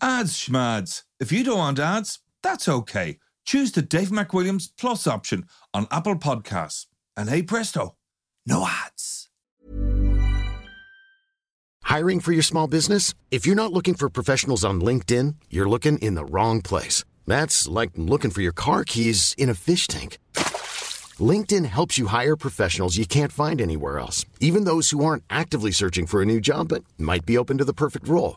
Ads schmads. If you don't want ads, that's okay. Choose the Dave McWilliams Plus option on Apple Podcasts. And hey presto, no ads. Hiring for your small business? If you're not looking for professionals on LinkedIn, you're looking in the wrong place. That's like looking for your car keys in a fish tank. LinkedIn helps you hire professionals you can't find anywhere else, even those who aren't actively searching for a new job but might be open to the perfect role.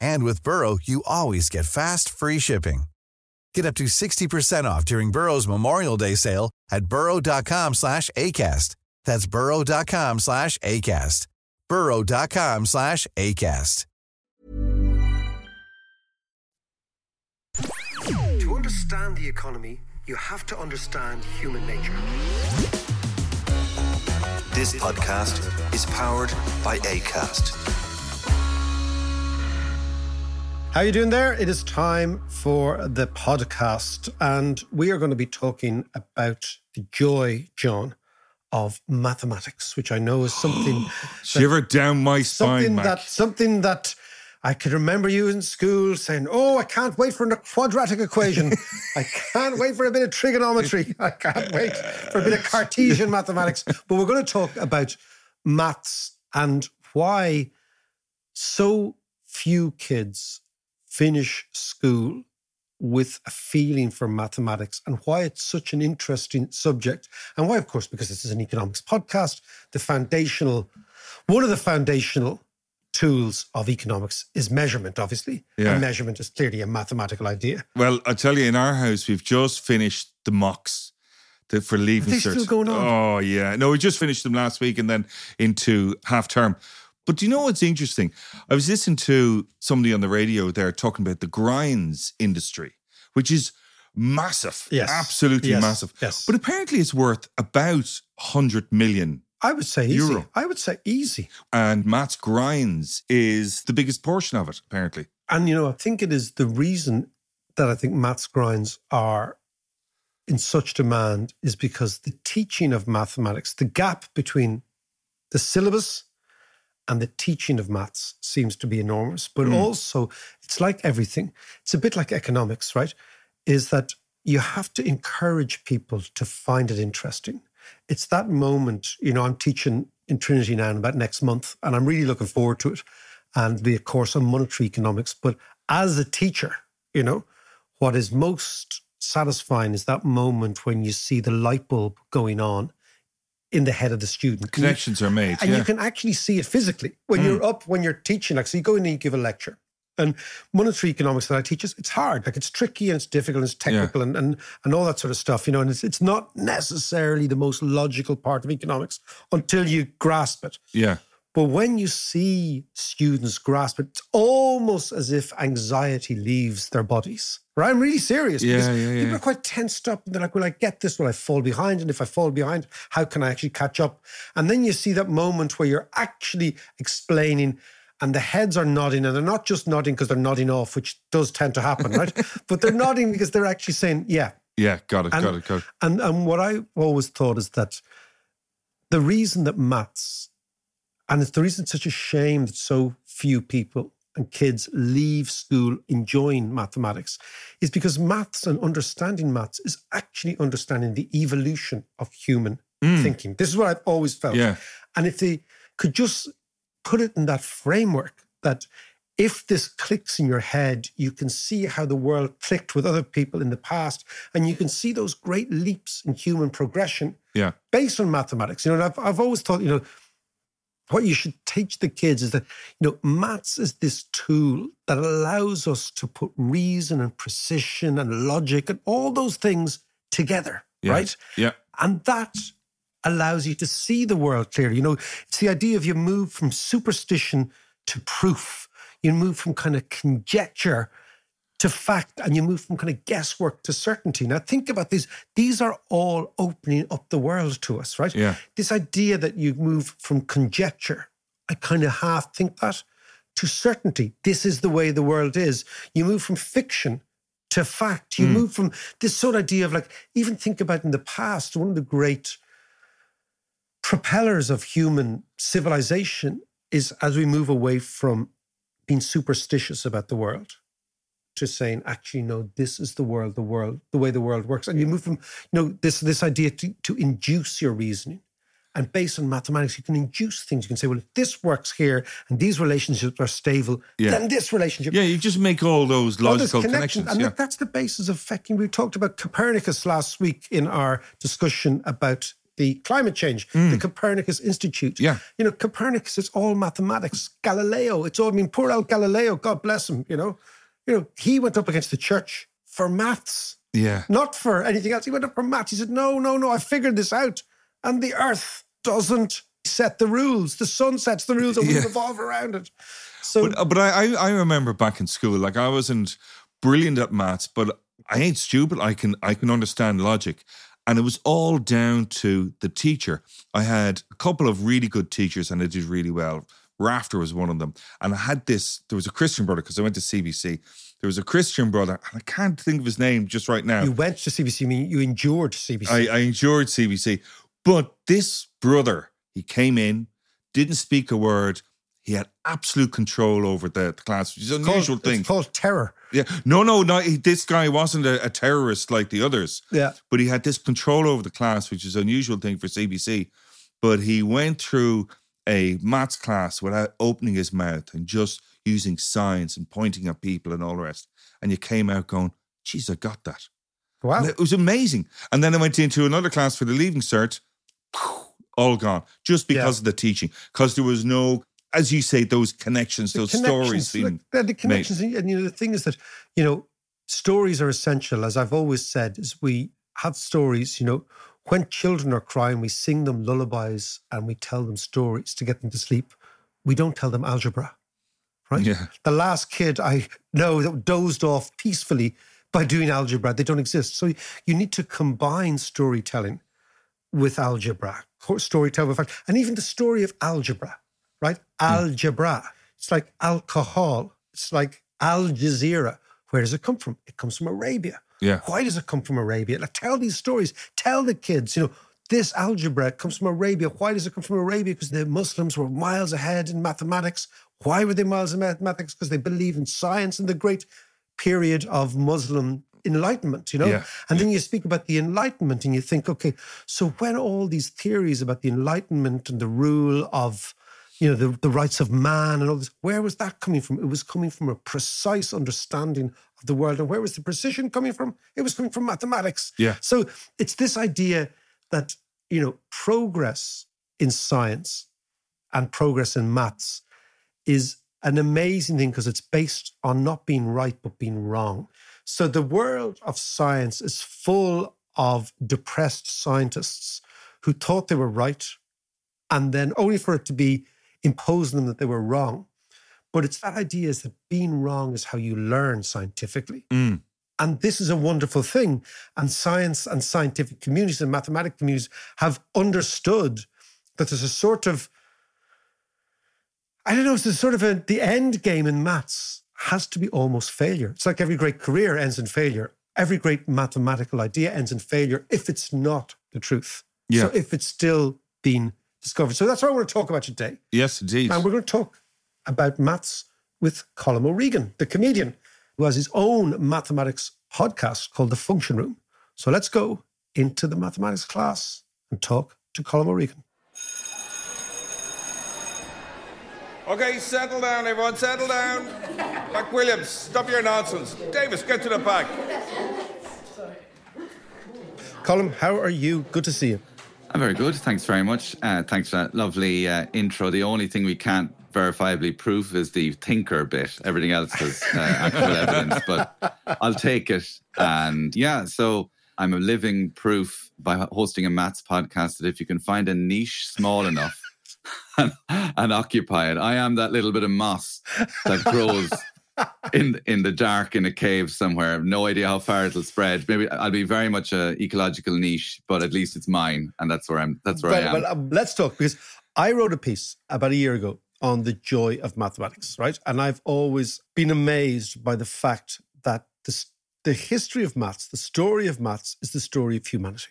And with Burrow, you always get fast, free shipping. Get up to 60% off during Burrow's Memorial Day sale at burrow.com slash ACAST. That's burrow.com slash ACAST. burrow.com slash ACAST. To understand the economy, you have to understand human nature. This podcast is powered by ACAST. How you doing there? It is time for the podcast, and we are going to be talking about the joy, John, of mathematics, which I know is something Shiver down my spine, something Mac. that something that I could remember you in school saying, "Oh, I can't wait for a quadratic equation. I can't wait for a bit of trigonometry. I can't wait for a bit of Cartesian mathematics." But we're going to talk about maths and why so few kids finish school with a feeling for mathematics and why it's such an interesting subject. And why, of course, because this is an economics podcast, the foundational, one of the foundational tools of economics is measurement, obviously. Yeah. And measurement is clearly a mathematical idea. Well, I tell you, in our house, we've just finished the mocks for leaving they still going on? Oh, yeah. No, we just finished them last week and then into half term. But do you know what's interesting? I was listening to somebody on the radio there talking about the grinds industry, which is massive. Yes. Absolutely Yes. massive. Yes. But apparently it's worth about 100 million. I would say easy. Euro. I would say easy. And Matt's grinds is the biggest portion of it, apparently. And you know, I think it is the reason that I think Matt's grinds are in such demand is because the teaching of mathematics, the gap between the syllabus and the teaching of maths seems to be enormous. But mm. also, it's like everything. It's a bit like economics, right? Is that you have to encourage people to find it interesting. It's that moment, you know, I'm teaching in Trinity now in about next month, and I'm really looking forward to it. And the course on monetary economics. But as a teacher, you know, what is most satisfying is that moment when you see the light bulb going on in the head of the student. And you- Connections are made. and yeah. you can actually see it physically when hmm. you're up when you're teaching like so you go in and you give a lecture and monetary economics that i teach is it's hard like it's tricky and it's difficult and it's technical and, and and all that sort of stuff you know and it's, it's not necessarily the most logical part of economics until you grasp it yeah. But when you see students grasp it, it's almost as if anxiety leaves their bodies. Right? I'm really serious. Yeah, because yeah, people are quite tensed up and they're like, Will I get this? Will I fall behind? And if I fall behind, how can I actually catch up? And then you see that moment where you're actually explaining and the heads are nodding and they're not just nodding because they're nodding off, which does tend to happen, right? but they're nodding because they're actually saying, Yeah, Yeah. Got it. and, got it. Got it. And and what I always thought is that the reason that maths, and it's the reason it's such a shame that so few people and kids leave school enjoying mathematics, is because maths and understanding maths is actually understanding the evolution of human mm. thinking. This is what I've always felt. Yeah. And if they could just put it in that framework that if this clicks in your head, you can see how the world clicked with other people in the past, and you can see those great leaps in human progression Yeah. based on mathematics. You know, I've, I've always thought, you know, what you should teach the kids is that, you know, maths is this tool that allows us to put reason and precision and logic and all those things together, Yeah. right? Yeah. And that allows you to see the world clearly. You know, it's the idea of you move from superstition to proof. You move from kind of conjecture to fact and you move from kind of guesswork to certainty. Now think about these. These are all opening up the world to us, right? Yeah. This idea that you move from conjecture, I kind of half think that, to certainty. This is the way the world is. You move from fiction to fact. You hmm. move from this sort of idea of like, even think about in the past, one of the great propellers of human civilization is as we move away from being superstitious about the world to saying, actually, no, this is the world, the world, the way the world works. And you move from, you know, this this idea to, to induce your reasoning. And based on mathematics, you can induce things. You can say, well, if this works here and these relationships are stable, Yeah. then this relationship Yeah, you just make all those all logical connection. connections. And yeah. that's the basis of fucking. We talked about Copernicus last week in our discussion about the climate change, the Copernicus Institute. Mm. Yeah. You know, Copernicus, it's all mathematics. Galileo, it's all, I mean, poor old Galileo, God bless him, you know. You know, he went up against the church for maths, yeah. not for anything else. He went up for maths. He said, no, no, no, I figured this out. And the earth doesn't set the rules. The sun sets the rules and we Yeah. revolve around it. So But, uh, but I, I I remember back in school, like I wasn't brilliant at maths, but I ain't stupid. I can I can understand logic, and it was all down to the teacher. I had a couple of really good teachers, and I did really well. Rafter was one of them, and I had this. There was a Christian brother because I went to CBC. There was a Christian brother, and I can't think of his name just right now. you went to CBC, I mean, you endured CBC. I, I enjoyed CBC. But this brother, he came in, didn't speak a word. He had absolute control over the, the class, which is an It's called- unusual thing. It's called terror. yeah. No, no, no. He, this guy wasn't a, a terrorist like the others, Yeah. but he had this control over the class, which is an unusual thing for CBC. But he went through a maths class without opening his mouth and just using signs and pointing at people and all the rest. And you came out going, geez, I got that. Wow. And it was amazing. And then I went into another class for the leaving cert, all gone, just because Yeah. of the teaching. Because there was no, as you say, those connections, The those connections, stories look, the connections. And, and, you know, the thing is that, you know, stories are essential. As I've always said, is we have stories, you know, when children are crying, we sing them lullabies and we tell them stories to get them to sleep. We don't tell them algebra, right? Yeah. The last kid I know that dozed off peacefully by doing algebra, they don't exist. So you need to combine storytelling with algebra, storytelling with fact, and even the story of algebra, right? Hmm. Algebra. It's like alcohol. It's like Al Jazeera. Where does it come from? It comes from Arabia. Yeah. Why does it come from Arabia? Like, tell these stories. Tell the kids, you know, this algebra comes from Arabia. Why does it come from Arabia? Because the Muslims were miles ahead in mathematics. Why were they miles in mathematics? Because they believed in science and the great period of Muslim enlightenment, you know? Yeah. And then you speak about the Enlightenment and you think, okay, so when all these theories about the Enlightenment and the rule of, you know, the, the rights of man and all this, where was that coming from? It was coming from a precise understanding of the world. And where was the precision coming from? It was coming from mathematics. Yeah. So it's this idea that, you know, progress in science and progress in maths is an amazing thing because it's based on not being right, but being wrong. So the world of science is full of depressed scientists who thought they were right and then only for it to be imposed on them that they were wrong. But it's that idea is that being wrong is how you learn scientifically. Mm. And this is a wonderful thing. And science and scientific communities and mathematical communities have understood that there's a sort of, I don't know, it's a sort of a, the end game in maths has to be almost failure. It's like every great career ends in failure. Every great mathematical idea ends in failure if it's not the truth. Yeah. So if it's still being discovered. So that's what I want to talk about today. Yes, indeed. And we're going to talk about maths with Colm O'Regan, the comedian, who has his own mathematics podcast called The Function Room. So let's go into the mathematics class and talk to Colm O'Regan. Okay, settle down, everyone. Settle down. McWilliams, stop your nonsense. Davis, get to the back. Colm, how are you? Good to see you. I'm very good. Thanks very much. Uh, thanks for that lovely uh, intro. The only thing we can't verifiably prove is the thinker bit. Everything else is uh, actual evidence, but I'll take it. And yeah, so I'm a living proof by hosting a maths podcast that if you can find a niche small enough and, and occupy it, I am that little bit of moss that grows in in the dark in a cave somewhere. No idea how far it'll spread. Maybe I'll be very much a ecological niche, but at least it's mine, and that's where I'm. That's where well, I am. well, um, let's talk because I wrote a piece about a year ago on the joy of mathematics, right? And I've always been amazed by the fact that the, the history of maths, the story of maths, is the story of humanity.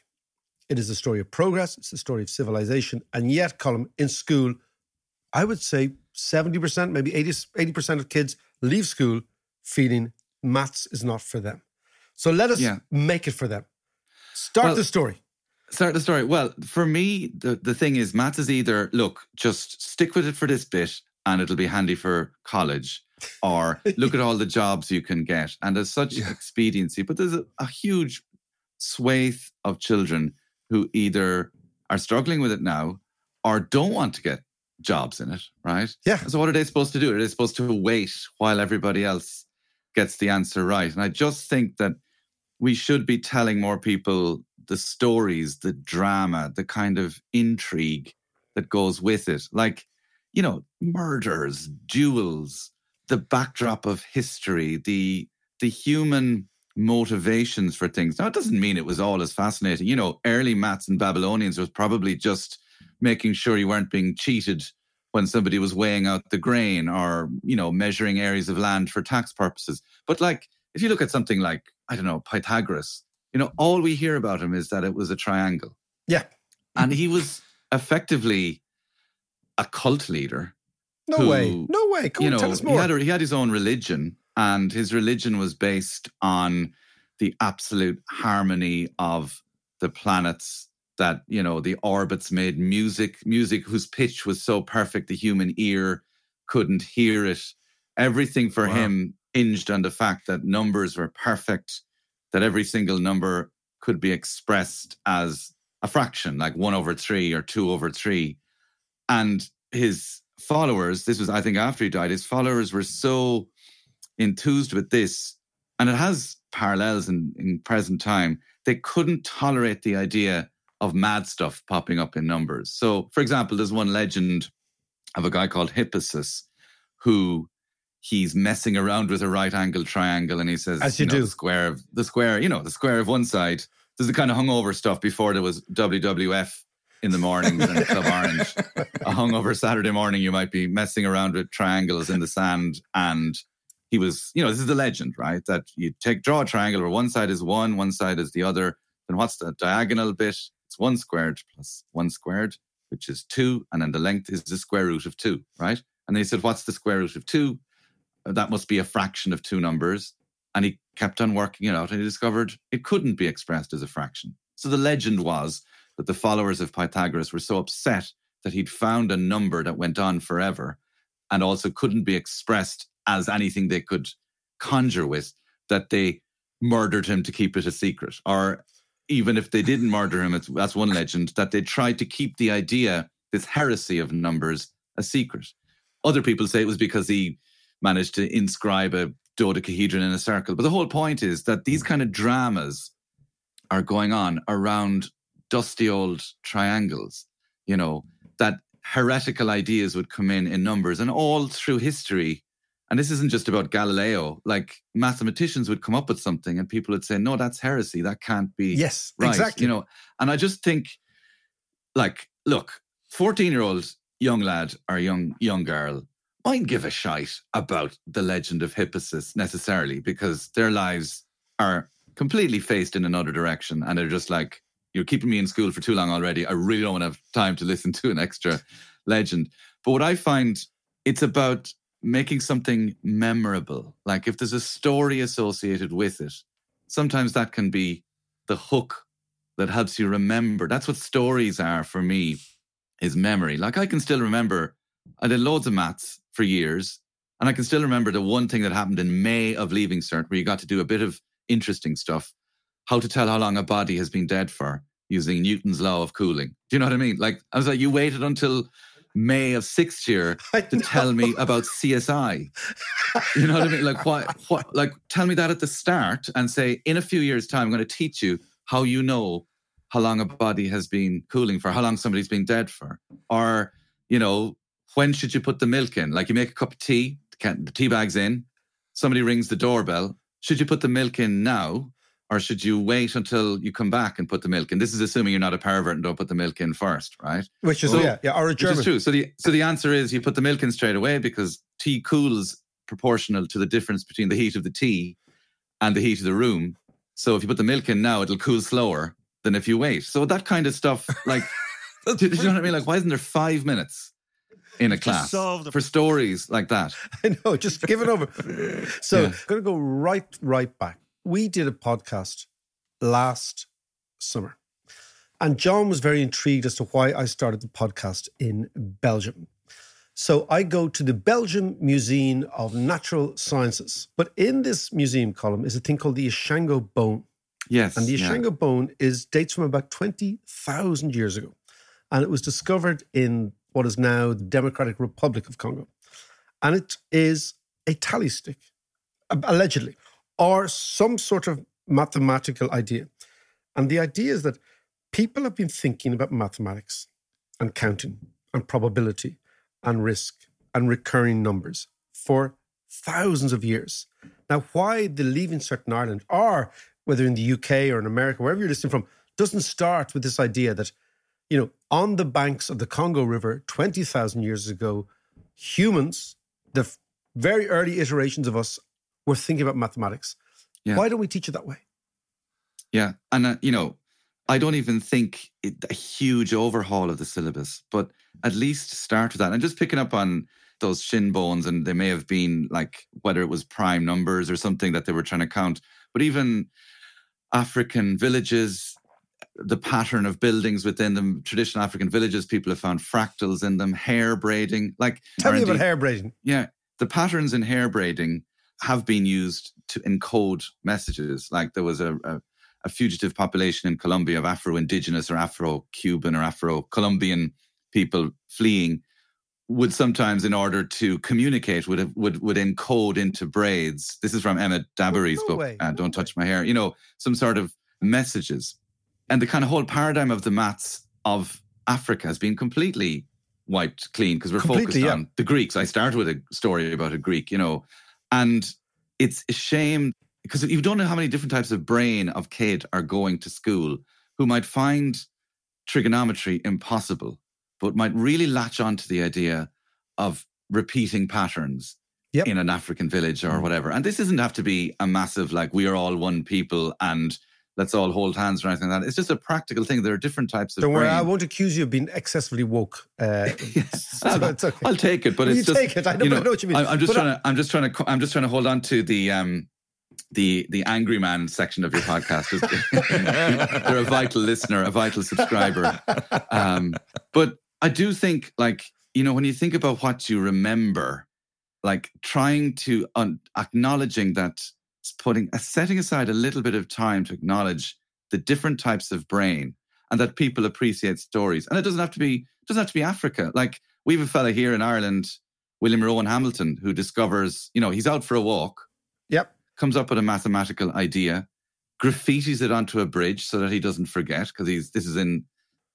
It is the story of progress, it's the story of civilization. And yet, Colm, in school, I would say 70%, maybe 80, 80% of kids leave school feeling maths is not for them. So let us Yeah. make it for them. Start Well, the story. Start the story. Well, for me, the, the thing is, maths is either look, just stick with it for this bit and it'll be handy for college, or look at all the jobs you can get. And there's such expediency, but there's a, a huge swathe of children who either are struggling with it now or don't want to get jobs in it, right? Yeah. So what are they supposed to do? Are they supposed to wait while everybody else gets the answer right? And I just think that we should be telling more people the stories, the drama, the kind of intrigue that goes with it. Like, you know, murders, duels, the backdrop of history, the the human motivations for things. Now, it doesn't mean it was all as fascinating. You know, early maths and Babylonians was probably just making sure you weren't being cheated when somebody was weighing out the grain or, you know, measuring areas of land for tax purposes. But like, if you look at something like, I don't know, Pythagoras, you know, all we hear about him is that it was a triangle. Yeah. And he was effectively a cult leader. No who, way. No way. Come you on, know, tell us He had, he had his own religion, and his religion was based on the absolute harmony of the planets that, you know, the orbits made music, music whose pitch was so perfect the human ear couldn't hear it. Everything for Wow. him hinged on the fact that numbers were perfect, that every single number could be expressed as a fraction, like one over three or two over three. And his followers, this was, I think, after he died, his followers were so enthused with this, and it has parallels in, in present time, they couldn't tolerate the idea of mad stuff popping up in numbers. So, for example, there's one legend of a guy called Hippasus who he's messing around with a right angle triangle and he says, As you know, do. the square of the square, you know, the square of one side. There's the kind of hungover stuff before there was WWF in the mornings and Club Orange. A hungover Saturday morning, you might be messing around with triangles in the sand. And he was, you know, this is the legend, right? That you take draw a triangle where one side is one, one side is the other. Then what's the diagonal bit? It's one squared plus one squared, which is two. And then the length is the square root of two, right? And they said, what's the square root of two? Uh, That must be a fraction of two numbers. And he kept on working it out and he discovered it couldn't be expressed as a fraction. So the legend was that the followers of Pythagoras were so upset that he'd found a number that went on forever and also couldn't be expressed as anything they could conjure with that they murdered him to keep it a secret. Or even if they didn't murder him, that's one legend, that they tried to keep the idea, this heresy of numbers, a secret. Other people say it was because he managed to inscribe a dodecahedron in a circle. But the whole point is that these kind of dramas are going on around dusty old triangles, you know, that heretical ideas would come in in numbers and all through history. And this isn't just about Galileo, like mathematicians would come up with something and people would say, no, that's heresy. That can't be Yes, right. exactly. You know, and I just think, like, look, 14 year old young lad or young young girl might give a shite about the legend of Hippasus necessarily because their lives are completely faced in another direction and they're just like, you're keeping me in school for too long already. I really don't want to have time to listen to an extra legend. But what I find, it's about making something memorable. Like if there's a story associated with it, sometimes that can be the hook that helps you remember. That's what stories are for me, is memory. Like I can still remember, I did loads of maths for years, and I can still remember the one thing that happened in May of leaving cert, where you got to do a bit of interesting stuff. How to tell how long a body has been dead for using Newton's law of cooling. Do you know what I mean? Like I was like, you waited until May of sixth year to tell me about CSI. You know what I mean? Like what? What? Like tell me that at the start and say, in a few years' time, I'm going to teach you how you know how long a body has been cooling for, how long somebody's been dead for, or you know, when should you put the milk in? Like you make a cup of tea, the the tea bag's in, somebody rings the doorbell. Should you put the milk in now, or should you wait until you come back and put the milk in? This is assuming you're not a pervert and don't put the milk in first, right? Which is So- yeah, yeah, or a Which is true. So the so the answer is you put the milk in straight away because tea cools proportional to the difference between the heat of the tea and the heat of the room. So if you put the milk in now, it'll cool slower than if you wait. So that kind of stuff, like, do you know what I mean? Like, why isn't there five minutes in a class solve the- for stories like that? I know, just give it over. So Yeah. I'm going to go right, right back. We did a podcast last summer, and John was very intrigued as to why I started the podcast in Belgium. So I go to the Belgium Museum of Natural Sciences, but in this museum Colm is a thing called the Ishango bone. Yes. And the yeah. Ishango bone is dates from about 20,000 years ago. And it was discovered in what is now the Democratic Republic of Congo. And it is a tally stick, allegedly, or some sort of mathematical idea. And the idea is that people have been thinking about mathematics and counting and probability and risk and recurring numbers for thousands of years. Now, why the Leaving Certain Ireland, or whether in the UK or in America, wherever you're listening from, doesn't start with this idea that, you know, on the banks of the Congo River 20,000 years ago, humans, the very early iterations of us, were thinking about mathematics. Yeah. Why don't we teach it that way? Yeah, and uh, you know, I don't even think it, a huge overhaul of the syllabus, but at least start with that. And just picking up on those shin bones, and they may have been like whether it was prime numbers or something that they were trying to count, but even African villages, the pattern of buildings within them, traditional African villages, people have found fractals in them, hair braiding, like Tell me about hair braiding. yeah, the patterns in hair braiding have been used to encode messages. Like there was a, a, a fugitive population in Colombia of Afro Indigenous or Afro Cuban or Afro Colombian people fleeing. Would sometimes, in order to communicate, would have, would would encode into braids. This is from Emma Dabiri's no book. way, uh, no Don't touch my hair. You know, some sort of messages, and the kind of whole paradigm of the maths of Africa has been completely wiped clean because we're Completely, focused yeah. on the Greeks. I started with a story about a Greek, you know, and it's a shame because you don't know how many different types of brain of kid are going to school who might find trigonometry impossible, but might really latch on to the idea of repeating patterns Yep. in an African village or mm. whatever. And this doesn't have to be a massive, like, we are all one people and let's all hold hands or anything like that. It's just a practical thing. There are different types of Don't worry, brain. I won't accuse you of being excessively woke. Uh, so I'll, it's okay. I'll take it, but Well, it's you just take it. I know- I know what you mean. I- I'm just But trying to. I'm just trying to. I'm just trying to hold on to the um, the the angry man section of your podcast. They're a vital listener, a vital subscriber. Um, but I do think, like you know, when you think about what you remember, like trying to un- acknowledging that putting uh, setting aside a little bit of time to acknowledge the different types of brain and that people appreciate stories. And it doesn't have to be doesn't have to be Africa. Like we have a fella here in Ireland, William Rowan Hamilton, who discovers, you know, he's out for a walk, Yep. comes up with a mathematical idea, graffitis it onto a bridge so that he doesn't forget, because he's this is in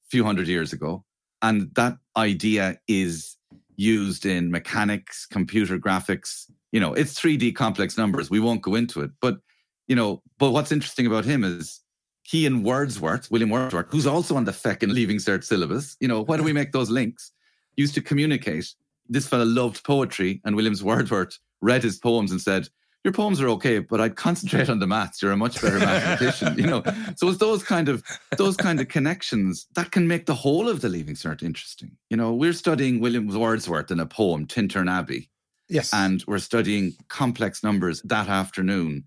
a few hundred years ago. And that idea is used in mechanics, computer graphics. You know, it's 3D complex numbers. We won't go into it. But, you know, but what's interesting about him is he and Wordsworth, William Wordsworth, who's also on the feckin' Leaving Cert syllabus, you know, why do we make those links? Used to communicate. This fellow loved poetry, and Williams Wordsworth read his poems and said, Your poems are okay, but I'd concentrate on the maths. You're a much better mathematician, you know. So it's those kind of those kind of connections that can make the whole of the Leaving Cert interesting. You know, we're studying William Wordsworth in a poem, Tintern Abbey Yes. and we're studying complex numbers that afternoon,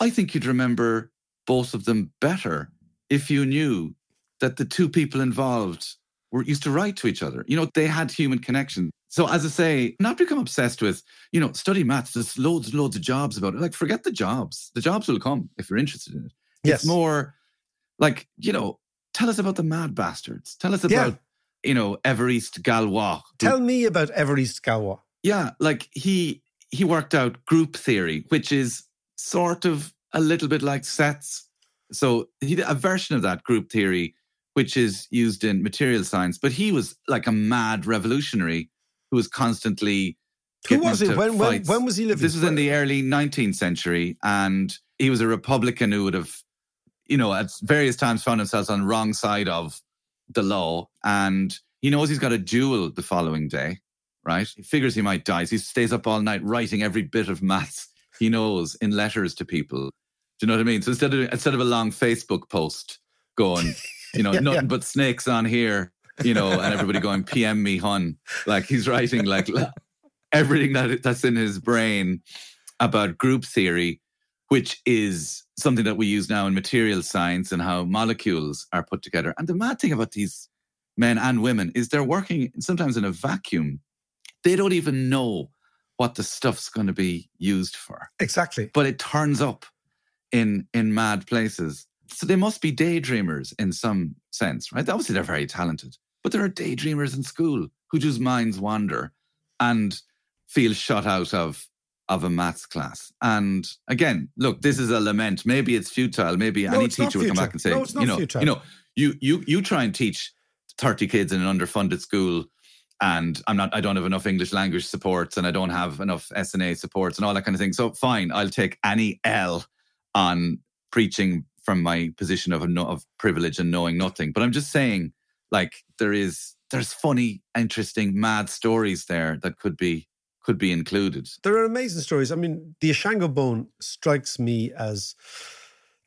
I think you'd remember both of them better if you knew that the two people involved were used to write to each other. You know, they had human connection. So as I say, not become obsessed with, you know, study maths. There's loads and loads of jobs about it. Like, forget the jobs. The jobs will come if you're interested in it. yes. It's more like, you know, tell us about the mad bastards. Tell us Yeah. about, you know, Evariste Galois. Tell me about Evariste Galois. Yeah, like he he worked out group theory, which is sort of a little bit like sets. So he did a version of that group theory, which is used in material science. But he was like a mad revolutionary who was constantly Who was he? When, when, when was he living? This was in the early 19th century, and he was a Republican who would have, you know, at various times found himself on the wrong side of the law. And he knows he's got a duel the following day, right? He figures he might die. So he stays up all night writing every bit of maths he knows in letters to people. Do you know what I mean? So instead of instead of a long Facebook post going, you know, Yeah, nothing yeah. but snakes on here, you know, and everybody going PM me, hun. Like he's writing like everything that that's in his brain about group theory, which is something that we use now in material science and how molecules are put together. And the mad thing about these men and women is they're working sometimes in a vacuum. They don't even know what the stuff's going to be used for, Exactly. but it turns up in in mad places. So they must be daydreamers in some sense, right? Obviously, they're very talented, but there are daydreamers in school who just minds wander and feel shut out of of a maths class. And again, look, this is a lament. Maybe it's futile. Maybe No, any teacher will come back and say, No, it's not you know, futile. you know, you you you try and teach thirty kids in an underfunded school. And I'm not. I don't have enough English language supports, and I don't have enough SNA supports, and all that kind of thing. So fine, I'll take any L on preaching from my position of of privilege and knowing nothing. But I'm just saying, like there is there's funny, interesting, mad stories there that could be could be included. There are amazing stories. I mean, the Ishango bone strikes me as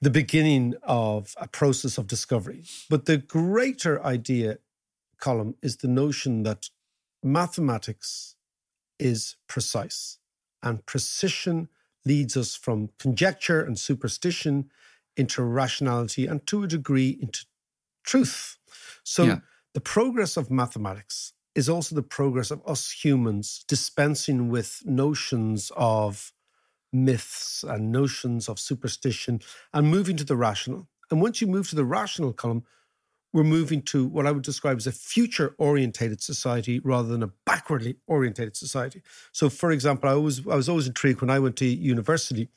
the beginning of a process of discovery. But the greater idea, Colm, is the notion that mathematics is precise and precision leads us from conjecture and superstition into rationality and to a degree into truth. So Yeah. the progress of mathematics is also the progress of us humans dispensing with notions of myths and notions of superstition and moving to the rational. And once you move to the rational column, we're moving to what I would describe as a future orientated society rather than a backwardly orientated society. So, for example, I always I was always intrigued when I went to university.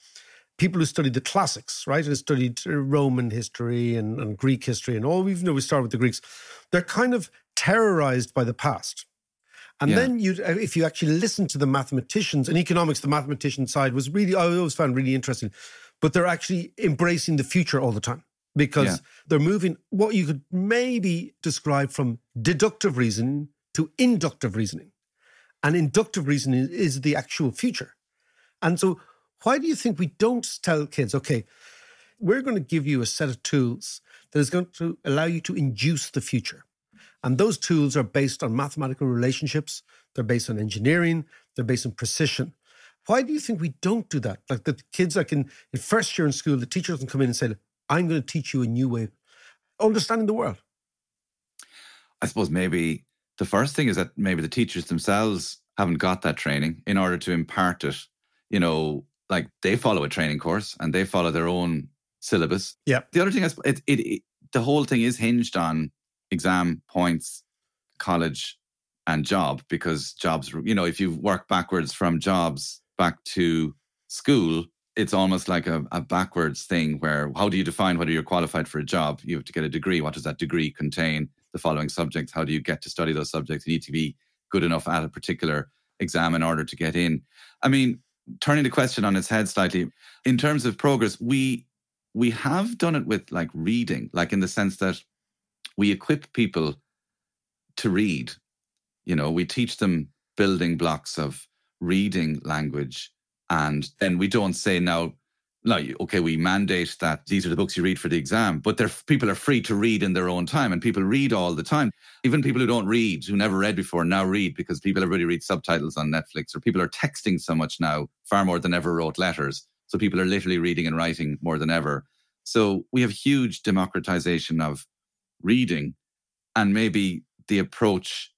People who studied the classics, right, and studied uh, Roman history and, and Greek history, and all even though we start with the Greeks. They're kind of terrorized by the past. And Yeah. then you, uh, if you actually listen to the mathematicians and economics, the mathematician side was really, I always found really interesting. But they're actually embracing the future all the time because Yeah. they're moving what you could maybe describe from deductive reasoning to inductive reasoning. And inductive reasoning is the actual future. And so, why do you think we don't tell kids, okay, we're going to give you a set of tools that is going to allow you to induce the future? And those tools are based on mathematical relationships, they're based on engineering, they're based on precision. Why do you think we don't do that? Like the kids, like in, in first year in school, the teachers can come in and say, I'm going to teach you a new way of understanding the world. I suppose maybe the first thing is that maybe the teachers themselves haven't got that training in order to impart it. You know, like they follow a training course and they follow their own syllabus. Yeah. The other thing is, it, it, it the whole thing is hinged on exam points, college, and job because jobs. You know, if you work backwards from jobs back to school, it's almost like a, a backwards thing where how do you define whether you're qualified for a job? You have to get a degree. What does that degree contain? The following subjects. How do you get to study those subjects? You need to be good enough at a particular exam in order to get in. I mean, turning the question on its head slightly, in terms of progress, we we have done it with like reading, like in the sense that we equip people to read. You know, we teach them building blocks of reading language and then we don't say now, no, okay, we mandate that these are the books you read for the exam, but they're, people are free to read in their own time and people read all the time. Even people who don't read, who never read before, now read because people everybody reads subtitles on Netflix or people are texting so much now, far more than ever wrote letters. So people are literally reading and writing more than ever. So we have huge democratization of reading and maybe the approach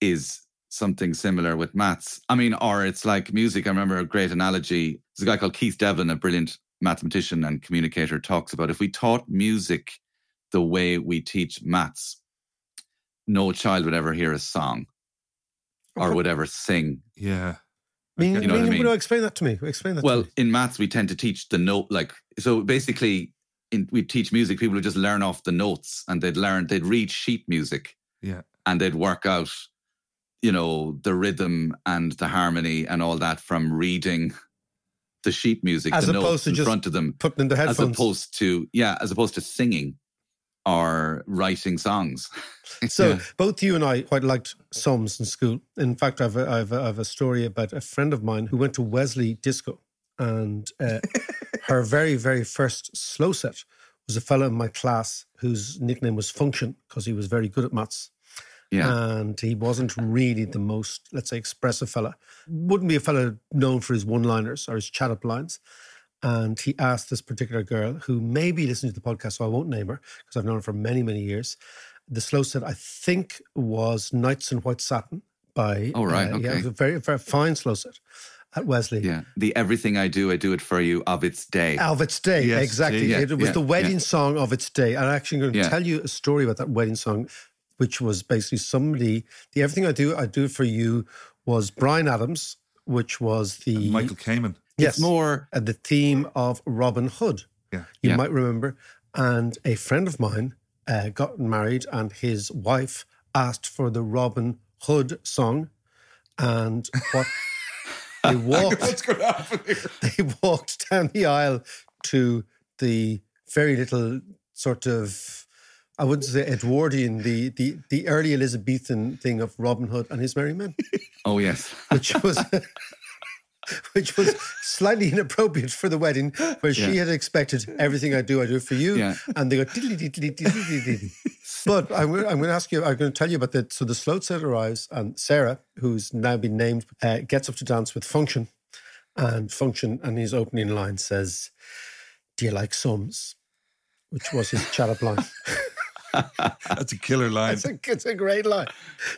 is something similar with maths. I mean, or it's like music. I remember a great analogy. There's a guy called Keith Devlin, a brilliant mathematician and communicator, talks about if we taught music the way we teach maths, no child would ever hear a song or would ever sing. Yeah. I mean, You know what I mean, mean? no, explain that to me. Explain that Well, to me. in maths, we tend to teach the note, like, so basically, in, we teach music, people would just learn off the notes and they'd learn, they'd read sheet music Yeah. and they'd work out you know, the rhythm and the harmony and all that from reading the sheet music, As the opposed to in just front of them, Putting in the as opposed to yeah, as opposed to singing or writing songs. So Yeah. both you and I quite liked Sums in school. In fact, I've a, I've a, I've a story about a friend of mine who went to Wesley Disco, and uh, her very very first slow set was a fellow in my class whose nickname was Function because he was very good at maths. Yeah, And he wasn't really the most, let's say, expressive fella. Wouldn't be a fella known for his one-liners or his chat-up lines. And he asked this particular girl, who may be listening to the podcast, so I won't name her because I've known her for many, many years. The slow set, I think, was Nights in White Satin by. Oh, right, uh, Yeah, it was a very, very fine slow set at Wesley. yeah. The everything I do, I do it for you of its day. Of its day, Yes, exactly. yeah, it was yeah, the wedding yeah. song of its day. And I'm actually going to tell you a story about that wedding song, which was basically somebody, the Everything I Do, I Do For You was Bryan Adams, which was the. Michael Kamen. Yes. It's more uh, the theme of Robin Hood. Yeah. You Yeah. might remember. And a friend of mine uh, got married, and his wife asked for the Robin Hood song. And what they walked, What's going to happen here? they walked down the aisle to the very little sort of I wouldn't say Edwardian, the the the early Elizabethan thing of Robin Hood and his merry men, oh yes. which was which was slightly inappropriate for the wedding, where she had expected everything I do, I do for you, Yeah. and they go diddly diddly diddly diddly. But I'm, I'm going to ask you. I'm going to tell you about that. So the slow set arrives, and Sarah, who's now been named, uh, gets up to dance with Function, and Function, and his opening line says, "Do you like sums?" Which was his chat up line. That's a killer line. It's a, it's a great line.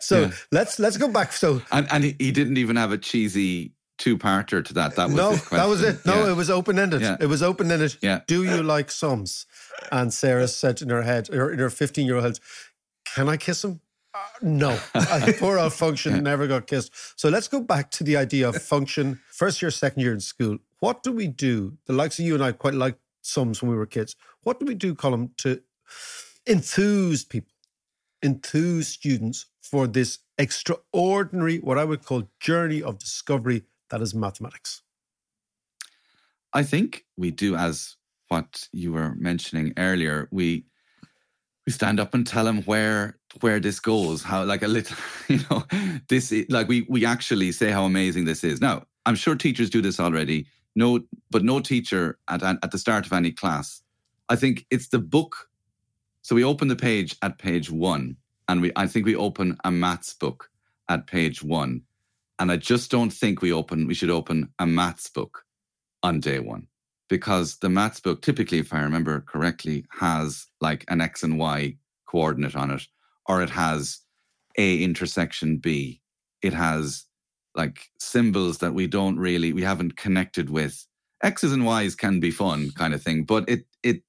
So Yeah. let's let's go back. So And and he, didn't even have a cheesy two parter to that. That was no, that was it. No, Yeah. it was open ended. Yeah. It was open ended. Yeah. Do you like sums? And Sarah said in her head, or in her 15 year old head, Can I kiss him? Uh, no. Poor old function never got kissed. So let's go back to the idea of function. First year, second year in school. What do we do? The likes of you and I quite liked sums when we were kids. What do we do, Colm, to enthuse people, enthuse students for this extraordinary, what I would call journey of discovery that is mathematics? I think we do as what you were mentioning earlier. We we stand up and tell them where where this goes. How like a little, you know, this i- like we we actually say how amazing this is. Now I'm sure teachers do this already. No, but no teacher at at the start of any class. I think it's the book. So we open the page at page one, and we I think we open a maths book at page one, and I just don't think we open we should open a maths book on day one because the maths book typically if i remember correctly has like an x and y coordinate on it or it has a intersection b. It has like symbols that we don't really we haven't connected with. X's and y's can be fun kind of thing but it it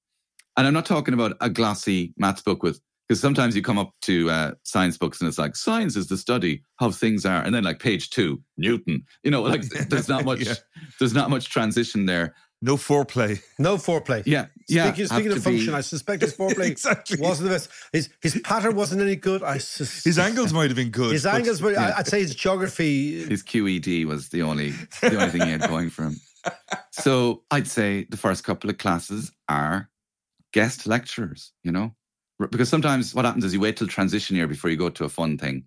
and i'm not talking about a glossy maths book with because sometimes you come up to uh, science books and it's like science is the study of things are and then like page two newton you know like there's not much Yeah. there's not much transition there No foreplay. No foreplay. yeah yeah Speaking, speaking of to be- function, I suspect his foreplay Exactly. wasn't the best. His his pattern wasn't any good. I sus- His angles might have been good. his but- angles were. I- I'd say his geography. his QED was the only the only thing he had going for him. So I'd say the first couple of classes are guest lecturers, you know, because sometimes what happens is you wait till transition year before you go to a fun thing,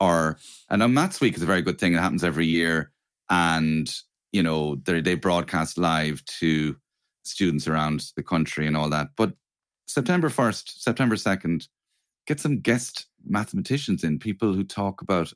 or and now Maths Week is a very good thing. It happens every year, and you know they broadcast live to students around the country and all that. But September first, September second, get some guest mathematicians in, people who talk about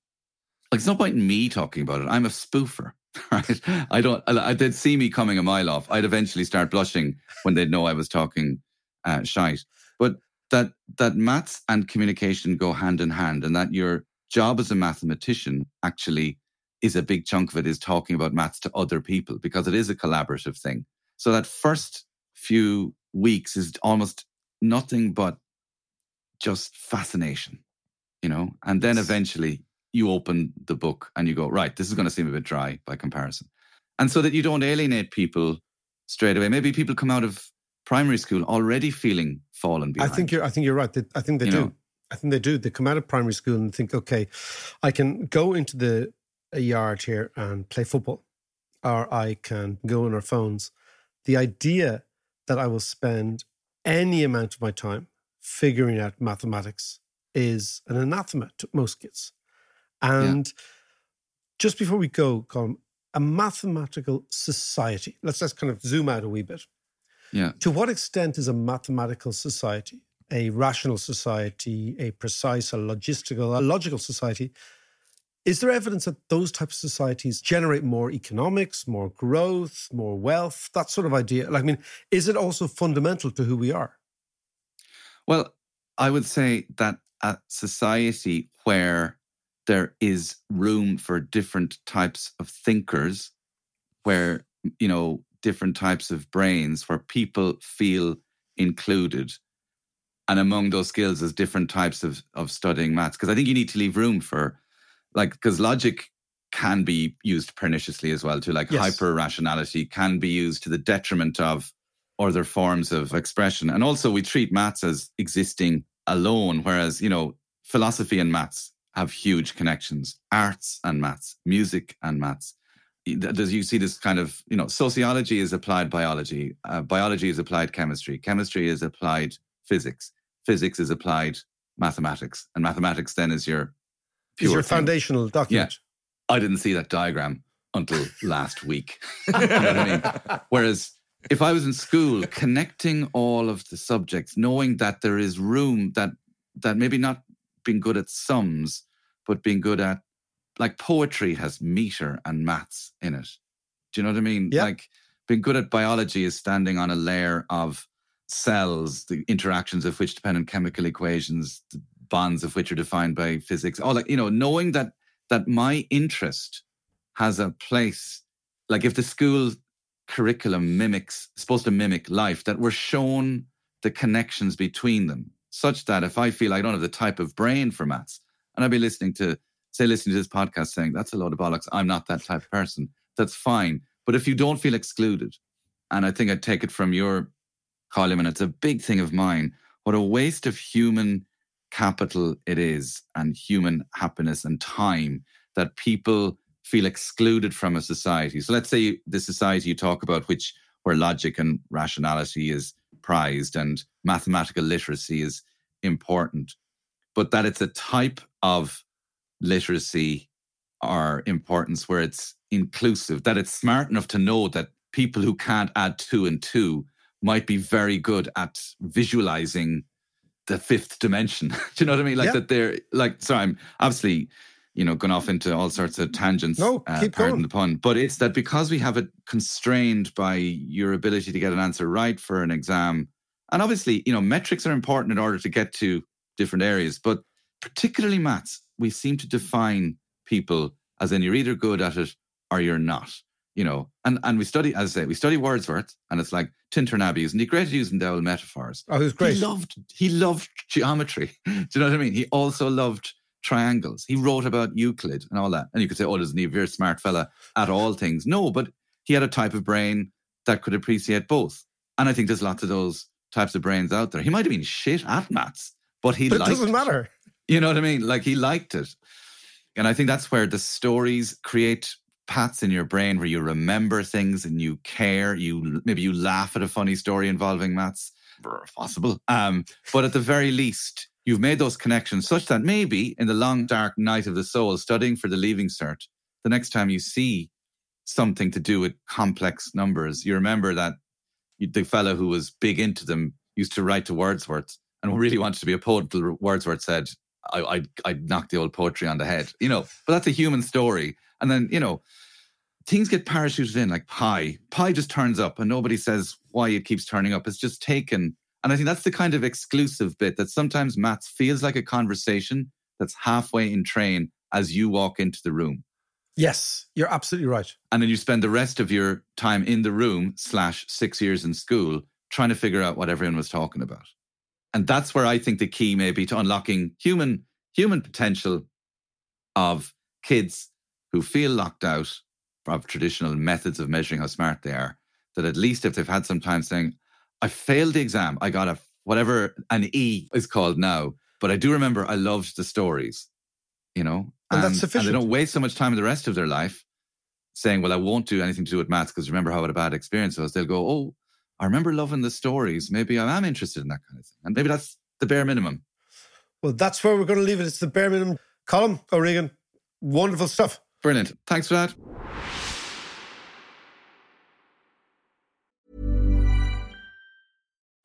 like it's no point in me talking about it. I'm a spoofer, right? I don't. I, they'd see me coming a mile off. I'd eventually start blushing when they'd know I was talking uh, shite. But that that maths and communication go hand in hand, and that your job as a mathematician actually is a big chunk of it is talking about maths to other people because it is a collaborative thing. So that first few weeks is almost nothing but just fascination, you know, and then eventually you open the book and you go, right, this is going to seem a bit dry by comparison. And so that you don't alienate people straight away. Maybe people come out of primary school already feeling fallen behind. I think you're. I think you're right. They- I think they You do. know, I think they do. They come out of primary school and think, okay, I can go into the yard here and play football, or I can go on our phones. The idea that I will spend any amount of my time figuring out mathematics is an anathema to most kids. And yeah. just before we go, Colm, a mathematical society. Let's just kind of zoom out a wee bit. Yeah. To what extent is a mathematical society, a rational society, a precise, a logistical, a logical society? Is there evidence that those types of societies generate more economics, more growth, more wealth, that sort of idea? Like, I mean, is it also fundamental to who we are? Well, I would say that a society where there is room for different types of thinkers, where, you know, different types of brains, where people feel included. And among those skills is different types of, of studying maths. Because I think you need to leave room for, like, because logic can be used perniciously as well, too. Like yes. hyper rationality can be used to the detriment of other forms of expression. And also, we treat maths as existing alone, whereas, you know, philosophy and maths have huge connections arts and maths, music and maths. Does you see this kind of, you know, sociology is applied biology, uh, biology is applied chemistry, chemistry is applied physics, physics is applied mathematics, and mathematics then is your is your thing. foundational document. Yeah. I didn't see that diagram until last week. you know what I mean? Whereas if I was in school, connecting all of the subjects, knowing that there is room that that maybe not being good at sums, but being good at like poetry has meter and maths in it. Do you know what I mean? Like being good at biology is standing on a layer of cells, the interactions of which depend on chemical equations, the bonds of which are defined by physics. All like, you know, knowing that that my interest has a place. Like if the school curriculum mimics, supposed to mimic life, that we're shown the connections between them, such that if I feel I don't have the type of brain for maths, and I'd be listening to, say, listening to this podcast saying, that's a load of bollocks, I'm not that type of person, that's fine. But if you don't feel excluded, and I think I take it from your column, and it's a big thing of mine, what a waste of human capital it is, and human happiness and time that people feel excluded from a society. So let's say the society you talk about, which where logic and rationality is prized and mathematical literacy is important, but that it's a type of literacy or importance where it's inclusive, that it's smart enough to know that people who can't add two and two might be very good at visualizing the fifth dimension. Do you know what I mean? Like that they're like, sorry, I'm obviously you know, gone off into all sorts of tangents. No, uh, keep pardon going. the pun. But it's that because we have it constrained by your ability to get an answer right for an exam, and obviously, you know, metrics are important in order to get to different areas, but particularly maths, we seem to define people as in you're either good at it or you're not. You know, and and we study, as I say, we study Wordsworth, and it's like Tintern Abbey, isn't he great at using old metaphors? Oh, he was great. He loved he loved geometry. Do you know what I mean? He also loved triangles. He wrote about Euclid and all that. And you could say, oh, isn't he a very smart fella at all things? No, but he had a type of brain that could appreciate both. And I think there's lots of those types of brains out there. He might have been shit at maths, but he but liked it doesn't matter. You know what I mean? Like he liked it. And I think that's where the stories create paths in your brain where you remember things and you care. You maybe you laugh at a funny story involving maths. Possible. Um, but at the very least, you've made those connections such that maybe in the long dark night of the soul, studying for the leaving cert, the next time you see something to do with complex numbers, you remember that the fellow who was big into them used to write to Wordsworth and really wanted to be a poet. Wordsworth said, I, I, I'd knock the old poetry on the head, you know, but that's a human story. And then, you know, things get parachuted in like pi. Pi just turns up and nobody says why it keeps turning up. It's just taken and I think that's the kind of exclusive bit that sometimes maths feels like a conversation that's halfway in train as you walk into the room. Yes, you're absolutely right. And then you spend the rest of your time in the room slash six years in school trying to figure out what everyone was talking about. And that's where I think the key may be to unlocking human human potential of kids who feel locked out of traditional methods of measuring how smart they are. That at least if they've had some time saying, I failed the exam. I got a whatever an E is called now. But I do remember I loved the stories, you know, And that's sufficient. and they don't waste so much time in the rest of their life saying, "Well, I won't do anything to do with maths because remember how I had a bad experience." was." They'll go, "Oh, I remember loving the stories. Maybe I am interested in that kind of thing, and maybe that's the bare minimum." Well, that's where we're going to leave it. It's the bare minimum. Colm O'Regan, wonderful stuff. Brilliant. Thanks for that.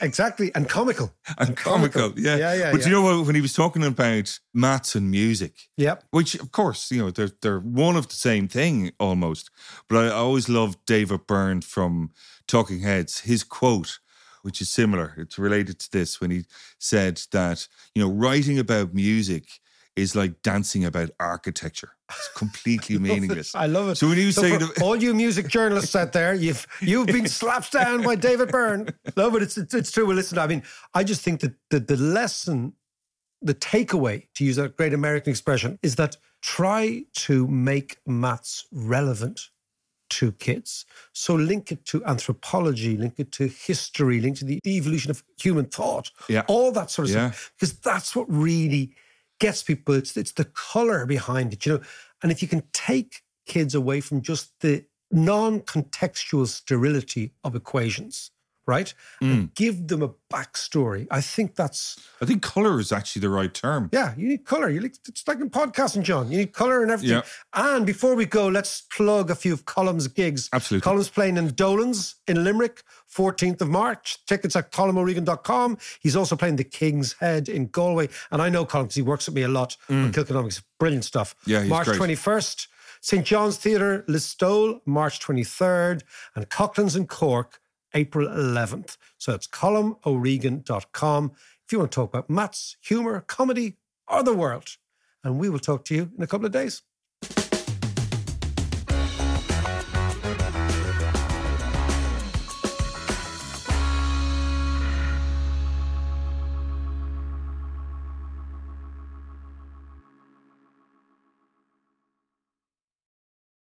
Exactly. And comical. and comical? Yeah, Yeah, yeah, But yeah. you know what? When he was talking about maths and music, Yep. which of course you know they're they're one of the same thing almost. But I always loved David Byrne from Talking Heads. His quote, which is similar, it's related to this when he said that you know writing about music is like dancing about architecture. It's completely meaningless. I love it. So when you So say that- all you music journalists out there, you've you've been slapped down by David Byrne. No, but it's it's, it's true. Well, listen, I mean, I just think that the, the lesson, the takeaway, to use that great American expression, is that try to make maths relevant to kids. So link it to anthropology, link it to history, link to the evolution of human thought, Yeah. all that sort of Yeah. stuff. Because that's what really gets people. It's it's the color behind it, you know. And if you can take kids away from just the non-contextual sterility of equations, right, Mm. and give them a backstory, I think that's I think color is actually the right term. yeah. You need color. You need, it's like in podcasting, John. You need color and everything. Yeah. And before we go, let's plug a few of Colm's gigs. Absolutely. Colm's playing in Dolan's in Limerick, 14th of March. Tickets at colmoregan.com. He's also playing the King's Head in Galway. And I know Colm because he works with me a lot on Kilkenomics. Brilliant stuff. Mm. Yeah, he's March great. 21st, St. John's Theatre, Listowel, March 23rd, and Coughlan's in Cork, April 11th. So it's colmoregan.com if you want to talk about maths, humour, comedy, or the world. And we will talk to you in a couple of days.